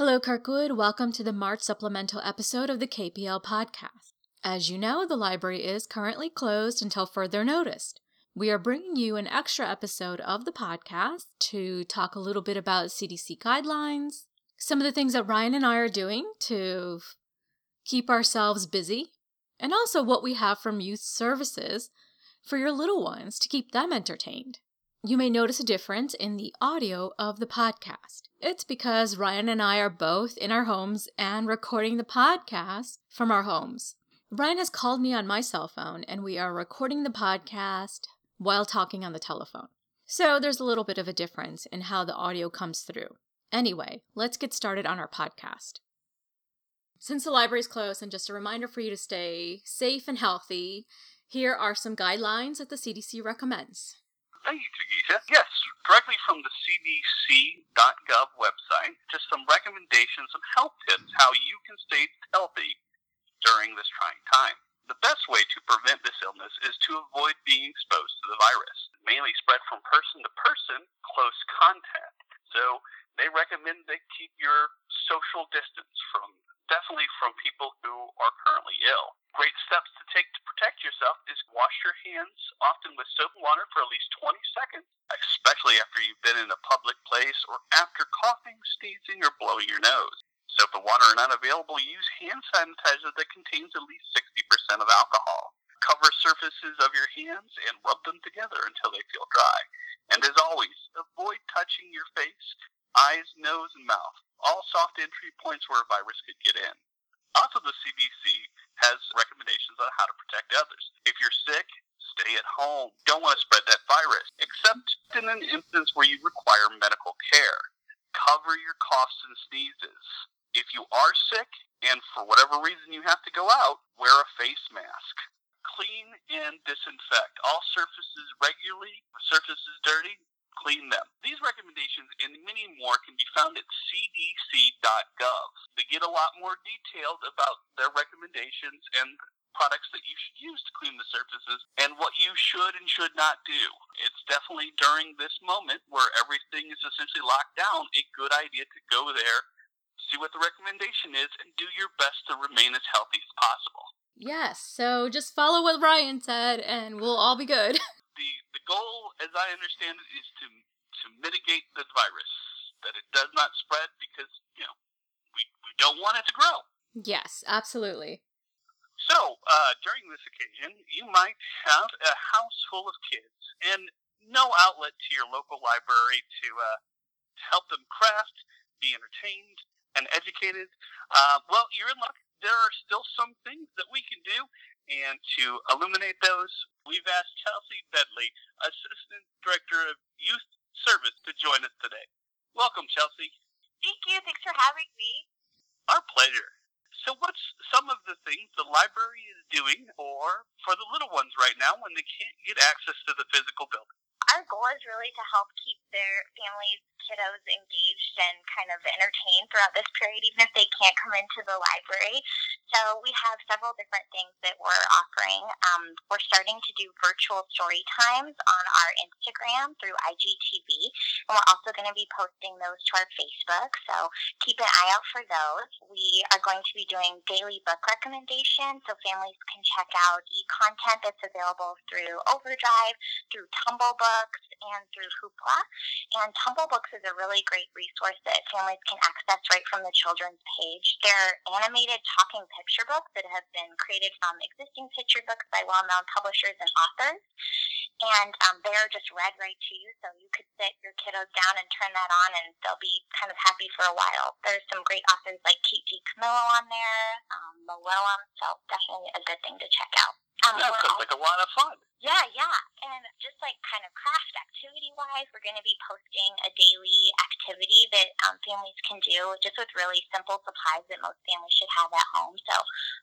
Hello, Kirkwood. Welcome to the March supplemental episode of the KPL podcast. As you know, the library is currently closed until further notice. We are bringing you an extra episode of the podcast to talk a little bit about CDC guidelines, some of the things that Ryan and I are doing to keep ourselves busy, and also what we have from youth services for your little ones to keep them entertained. You may notice a difference in the audio of the podcast. It's because Ryan and I are both in our homes and recording the podcast from our homes. Ryan has called me on my cell phone and we are recording the podcast while talking on the telephone. So there's a little bit of a difference in how the audio comes through. Anyway, let's get started on our podcast. Since the library is closed, and just a reminder for you to stay safe and healthy, here are some guidelines that the CDC recommends. Thank you, Tagisha. Yes, directly from the CDC.gov website, just some recommendations, some health tips, how you can stay healthy during this trying time. The best way to prevent this illness is to avoid being exposed to the virus, mainly spread from person to person, close contact. So they recommend that keep your social distance from definitely from people who are currently ill. Great steps to take to protect yourself is wash your hands often with soap and water for at least 20 seconds, especially after you've been in a public place or after coughing, sneezing, or blowing your nose. Soap and water are not available. Use hand sanitizer that contains at least 60% of alcohol. Cover surfaces of your hands and rub them together until they feel dry. And as always, avoid touching your face, eyes, nose, and mouth all soft entry points where a virus could get in. Also, the CDC has recommendations on how to protect others. If you're sick, stay at home. Don't want to spread that virus, except in an instance where you require medical care. Cover your coughs and sneezes. If you are sick and for whatever reason you have to go out, wear a face mask. Clean and disinfect all surfaces regularly. If the surface is dirty, clean them. These recommendations and many more can be found at cdc.gov. They get a lot more detailed about their recommendations and products that you should use to clean the surfaces and what you should and should not do. It's definitely during this moment where everything is essentially locked down a good idea to go there, see what the recommendation is, and do your best to remain as healthy as possible. Yes, so just follow what Ryan said and we'll all be good. the the goal, as I understand it, is to to mitigate the virus, that it does not spread because you know we we don't want it to grow. Yes, absolutely. So uh, during this occasion, you might have a house full of kids and no outlet to your local library to uh, to help them craft, be entertained, and educated. Uh, well, you're in luck. There are still some things that we can do and to illuminate those, we've asked Chelsea Bedley, Assistant Director of Youth Service, to join us today. Welcome, Chelsea. Thank you. Thanks for having me. Our pleasure. So, what's some of the things the library is doing for for the little ones right now when they can't get access to the physical building? Our goal is really to help keep their families kiddos engaged and kind of entertained throughout this period, even if they can't come into the library. So we have several different things that we're offering. Um, we're starting to do virtual story times on our Instagram through IGTV, and we're also going to be posting those to our Facebook. So keep an eye out for those. We are going to be doing daily book recommendations, so families can check out e-content that's available through Overdrive, through Tumble Books, and through Hoopla. And Tumble Books is a really great resource that families can access right from the children's page. They're animated talking picture books that have been created from existing picture books by well-known publishers and authors. And um, they're just read right to you, so you could sit your kiddos down and turn that on, and they'll be kind of happy for a while. There's some great authors like Kate G. Camillo on there, um, Llewellyn, so definitely a good thing to check out. Um, that sounds like a lot of fun. Yeah, yeah. And just like kind of craft activity wise, we're going to be posting a daily activity that um, families can do just with really simple supplies that most families should have at home. So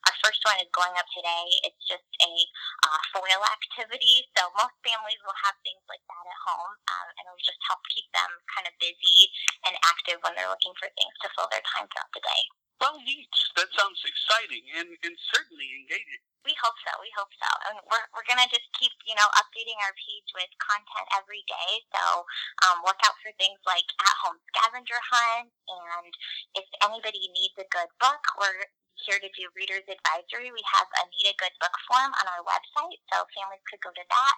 our first one is going up today. It's just a uh, foil activity. So most families will have things like that at home, um, and it'll just help keep them kind of busy and active when they're looking for things to fill their time throughout the day. Well, neat. That sounds exciting and, and certainly engaging. We hope so. We hope so. And we're, we're going to just keep, you know, updating our page with content every day. So um, look out for things like at home scavenger hunt. And if anybody needs a good book, we're here to do readers advisory. We have a Need a Good Book form on our website. So families could go to that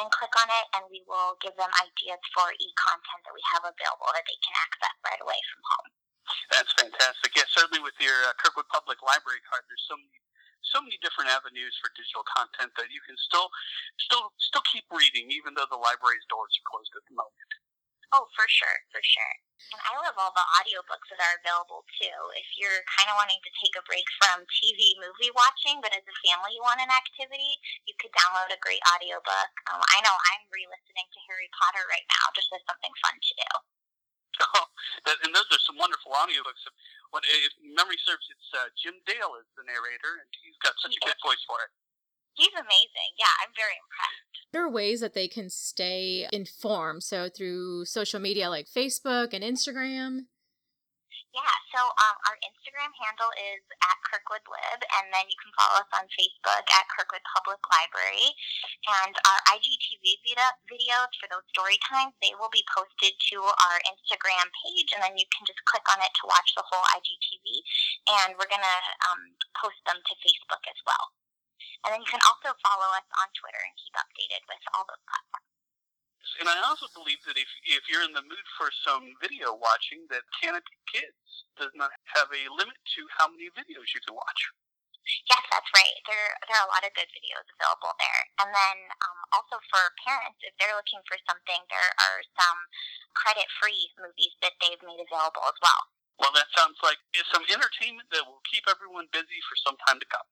and click on it, and we will give them ideas for e content that we have available that they can access right away from home. That's fantastic. Yeah, certainly with your uh, Kirkwood Public Library card, there's so many so many different avenues for digital content that you can still still still keep reading even though the library's doors are closed at the moment. Oh, for sure, for sure. And I love all the audiobooks that are available too. If you're kind of wanting to take a break from TV movie watching, but as a family you want an activity, you could download a great audiobook. Um, I know I'm re-listening to Harry Potter right now just as something fun to do. Oh, and those are some wonderful audiobooks. What if memory serves, it's uh, Jim Dale is the narrator, and he's got such a good voice for it. He's amazing. Yeah, I'm very impressed. There are ways that they can stay informed. So through social media like Facebook and Instagram. Yeah, so um, our Instagram handle is at Kirkwood Lib, and then you can follow us on Facebook at Kirkwood Public Library. And our IGTV videos for those story times, they will be posted to our Instagram page, and then you can just click on it to watch the whole IGTV. And we're going to um, post them to Facebook as well. And then you can also follow us on Twitter and keep updated with all those platforms. And I also believe that if, if you're in the mood for some video watching, that Kanopy Kids does not have a limit to how many videos you can watch. Yes, that's right. There, there are a lot of good videos available there. And then um, also for parents, if they're looking for something, there are some credit-free movies that they've made available as well. Well, that sounds like some entertainment that will keep everyone busy for some time to come.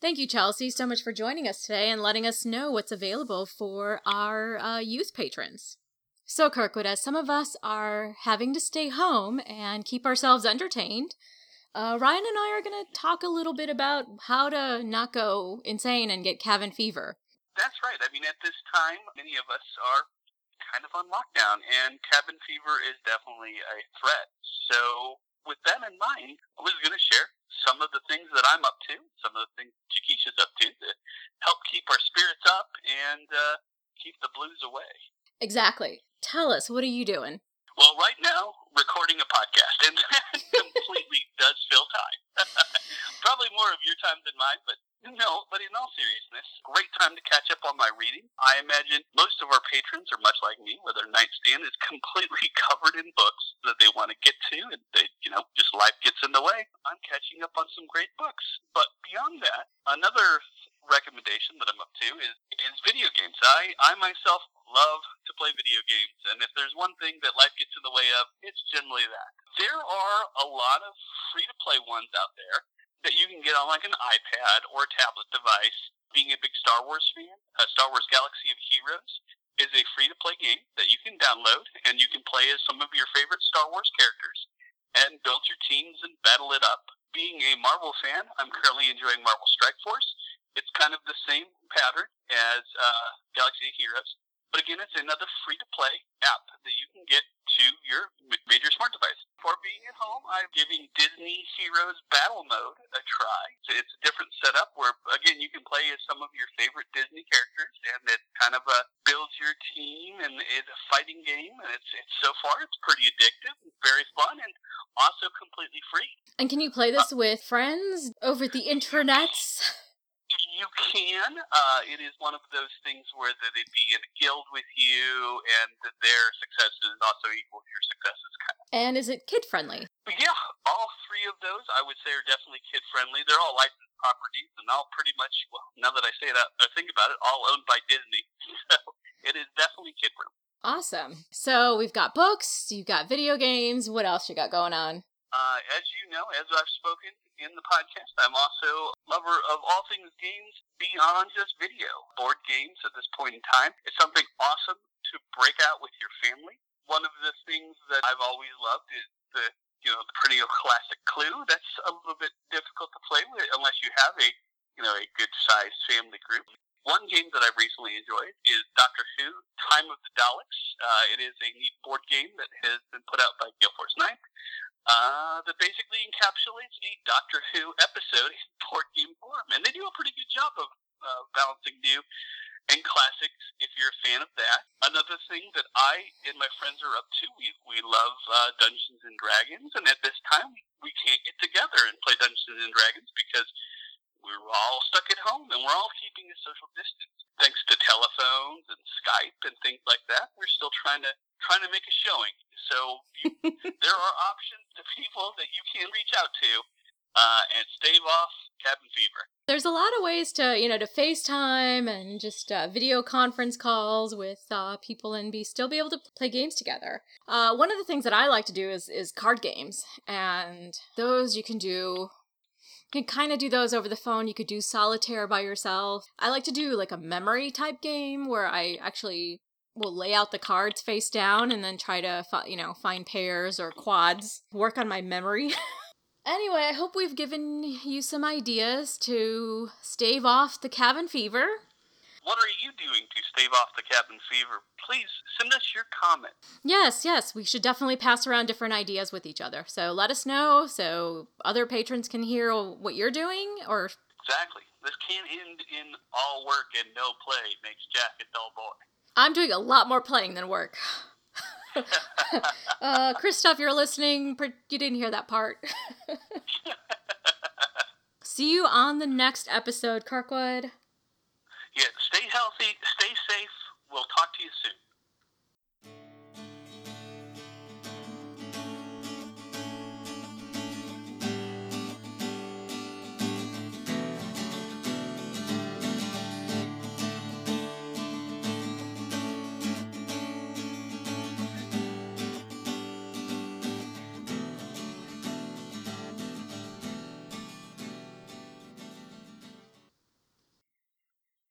Thank you, Chelsea, so much for joining us today and letting us know what's available for our uh, youth patrons. So, Kirkwood, as some of us are having to stay home and keep ourselves entertained, uh, Ryan and I are going to talk a little bit about how to not go insane and get cabin fever. That's right. I mean, at this time, many of us are kind of on lockdown, and cabin fever is definitely a threat. So, with that in mind, I was going to share some of the things that I'm up to, some of the things Chiquisha's up to to help keep our spirits up and uh, keep the blues away. Exactly. Tell us, what are you doing? Well, right now, recording a podcast, and that completely does fill time. Probably more of your time than mine, but no, but in all seriousness, great time to catch up on my reading. I imagine most of our patrons are much like me, where their nightstand is completely covered in books that they want to get to, and they, you know, just life gets in the way. I'm catching up on some great books. But beyond that, another recommendation that I'm up to is, is video games. I, I myself love to play video games, and if there's one thing that life gets in the way of, it's generally that. There are a lot of free to play ones out there that you can get on like an iPad or a tablet device. Being a big Star Wars fan, uh, Star Wars Galaxy of Heroes is a free to play game that you can download and you can play as some of your favorite Star Wars characters and build your teams and battle it up. Being a Marvel fan, I'm currently enjoying Marvel Strike Force. It's kind of the same pattern as uh, Galaxy of Heroes, but again, it's another free to play app that you can get to your major smart device. For being at home, I'm giving Disney Heroes Battle Mode a try. It's a different setup where, again, you can play as some of your favorite Disney characters, and it kind of uh, builds your team, and it's a fighting game, and it's, it's so far it's pretty addictive, very fun, and also completely free. And can you play this uh, with friends over the internets? you can. Uh, it is one of those things where they'd be in a guild with you, and their successes also equal your successes. Kind of. And is it kid friendly? Yeah, all three of those I would say are definitely kid friendly. They're all licensed properties, and all pretty much. Well, now that I say that, I think about it, all owned by Disney. So it is definitely kid friendly. Awesome. So we've got books, you've got video games. What else you got going on? Uh, as you know, as I've spoken in the podcast, I'm also lover of all things games beyond just video. Board games at this point in time is something awesome to break out with your family. One of the things that I've always loved is the you know the perennial classic Clue. That's a little bit difficult to play with unless you have a you know a good sized family group. One game that I've recently enjoyed is Doctor Who: Time of the Daleks. Uh, it is a neat board game that has been put out by Gale Force uh, that basically encapsulates a Doctor Who episode in board game form, and they do a pretty good job of uh, balancing new and classics if you're a fan of that. Another thing that I and my friends are up to, we, we love uh, Dungeons and Dragons, and at this time we, we can't get together and play Dungeons and Dragons because we're all stuck at home and we're all keeping a social distance. Thanks to telephones and Skype and things like that, we're still trying to trying to make a showing. So you, there are options to people that you can reach out to uh, and stave off cabin fever. There's a lot of ways to, you know, to FaceTime and just uh, video conference calls with uh, people and be still be able to play games together. Uh, one of the things that I like to do is is card games, and those you can do. You can kind of do those over the phone. You could do solitaire by yourself. I like to do like a memory type game where I actually will lay out the cards face down and then try to, you know, find pairs or quads. Work on my memory. Anyway, I hope we've given you some ideas to stave off the cabin fever. What are you doing to stave off the cabin fever? Please send us your comments. Yes, yes, we should definitely pass around different ideas with each other. So let us know so other patrons can hear what you're doing or Exactly. This can't end in all work and no play makes Jack a dull boy. I'm doing a lot more playing than work. uh, Christoph, you're listening. You didn't hear that part. See you on the next episode, Kirkwood. Yeah, stay healthy, stay safe. We'll talk to you soon.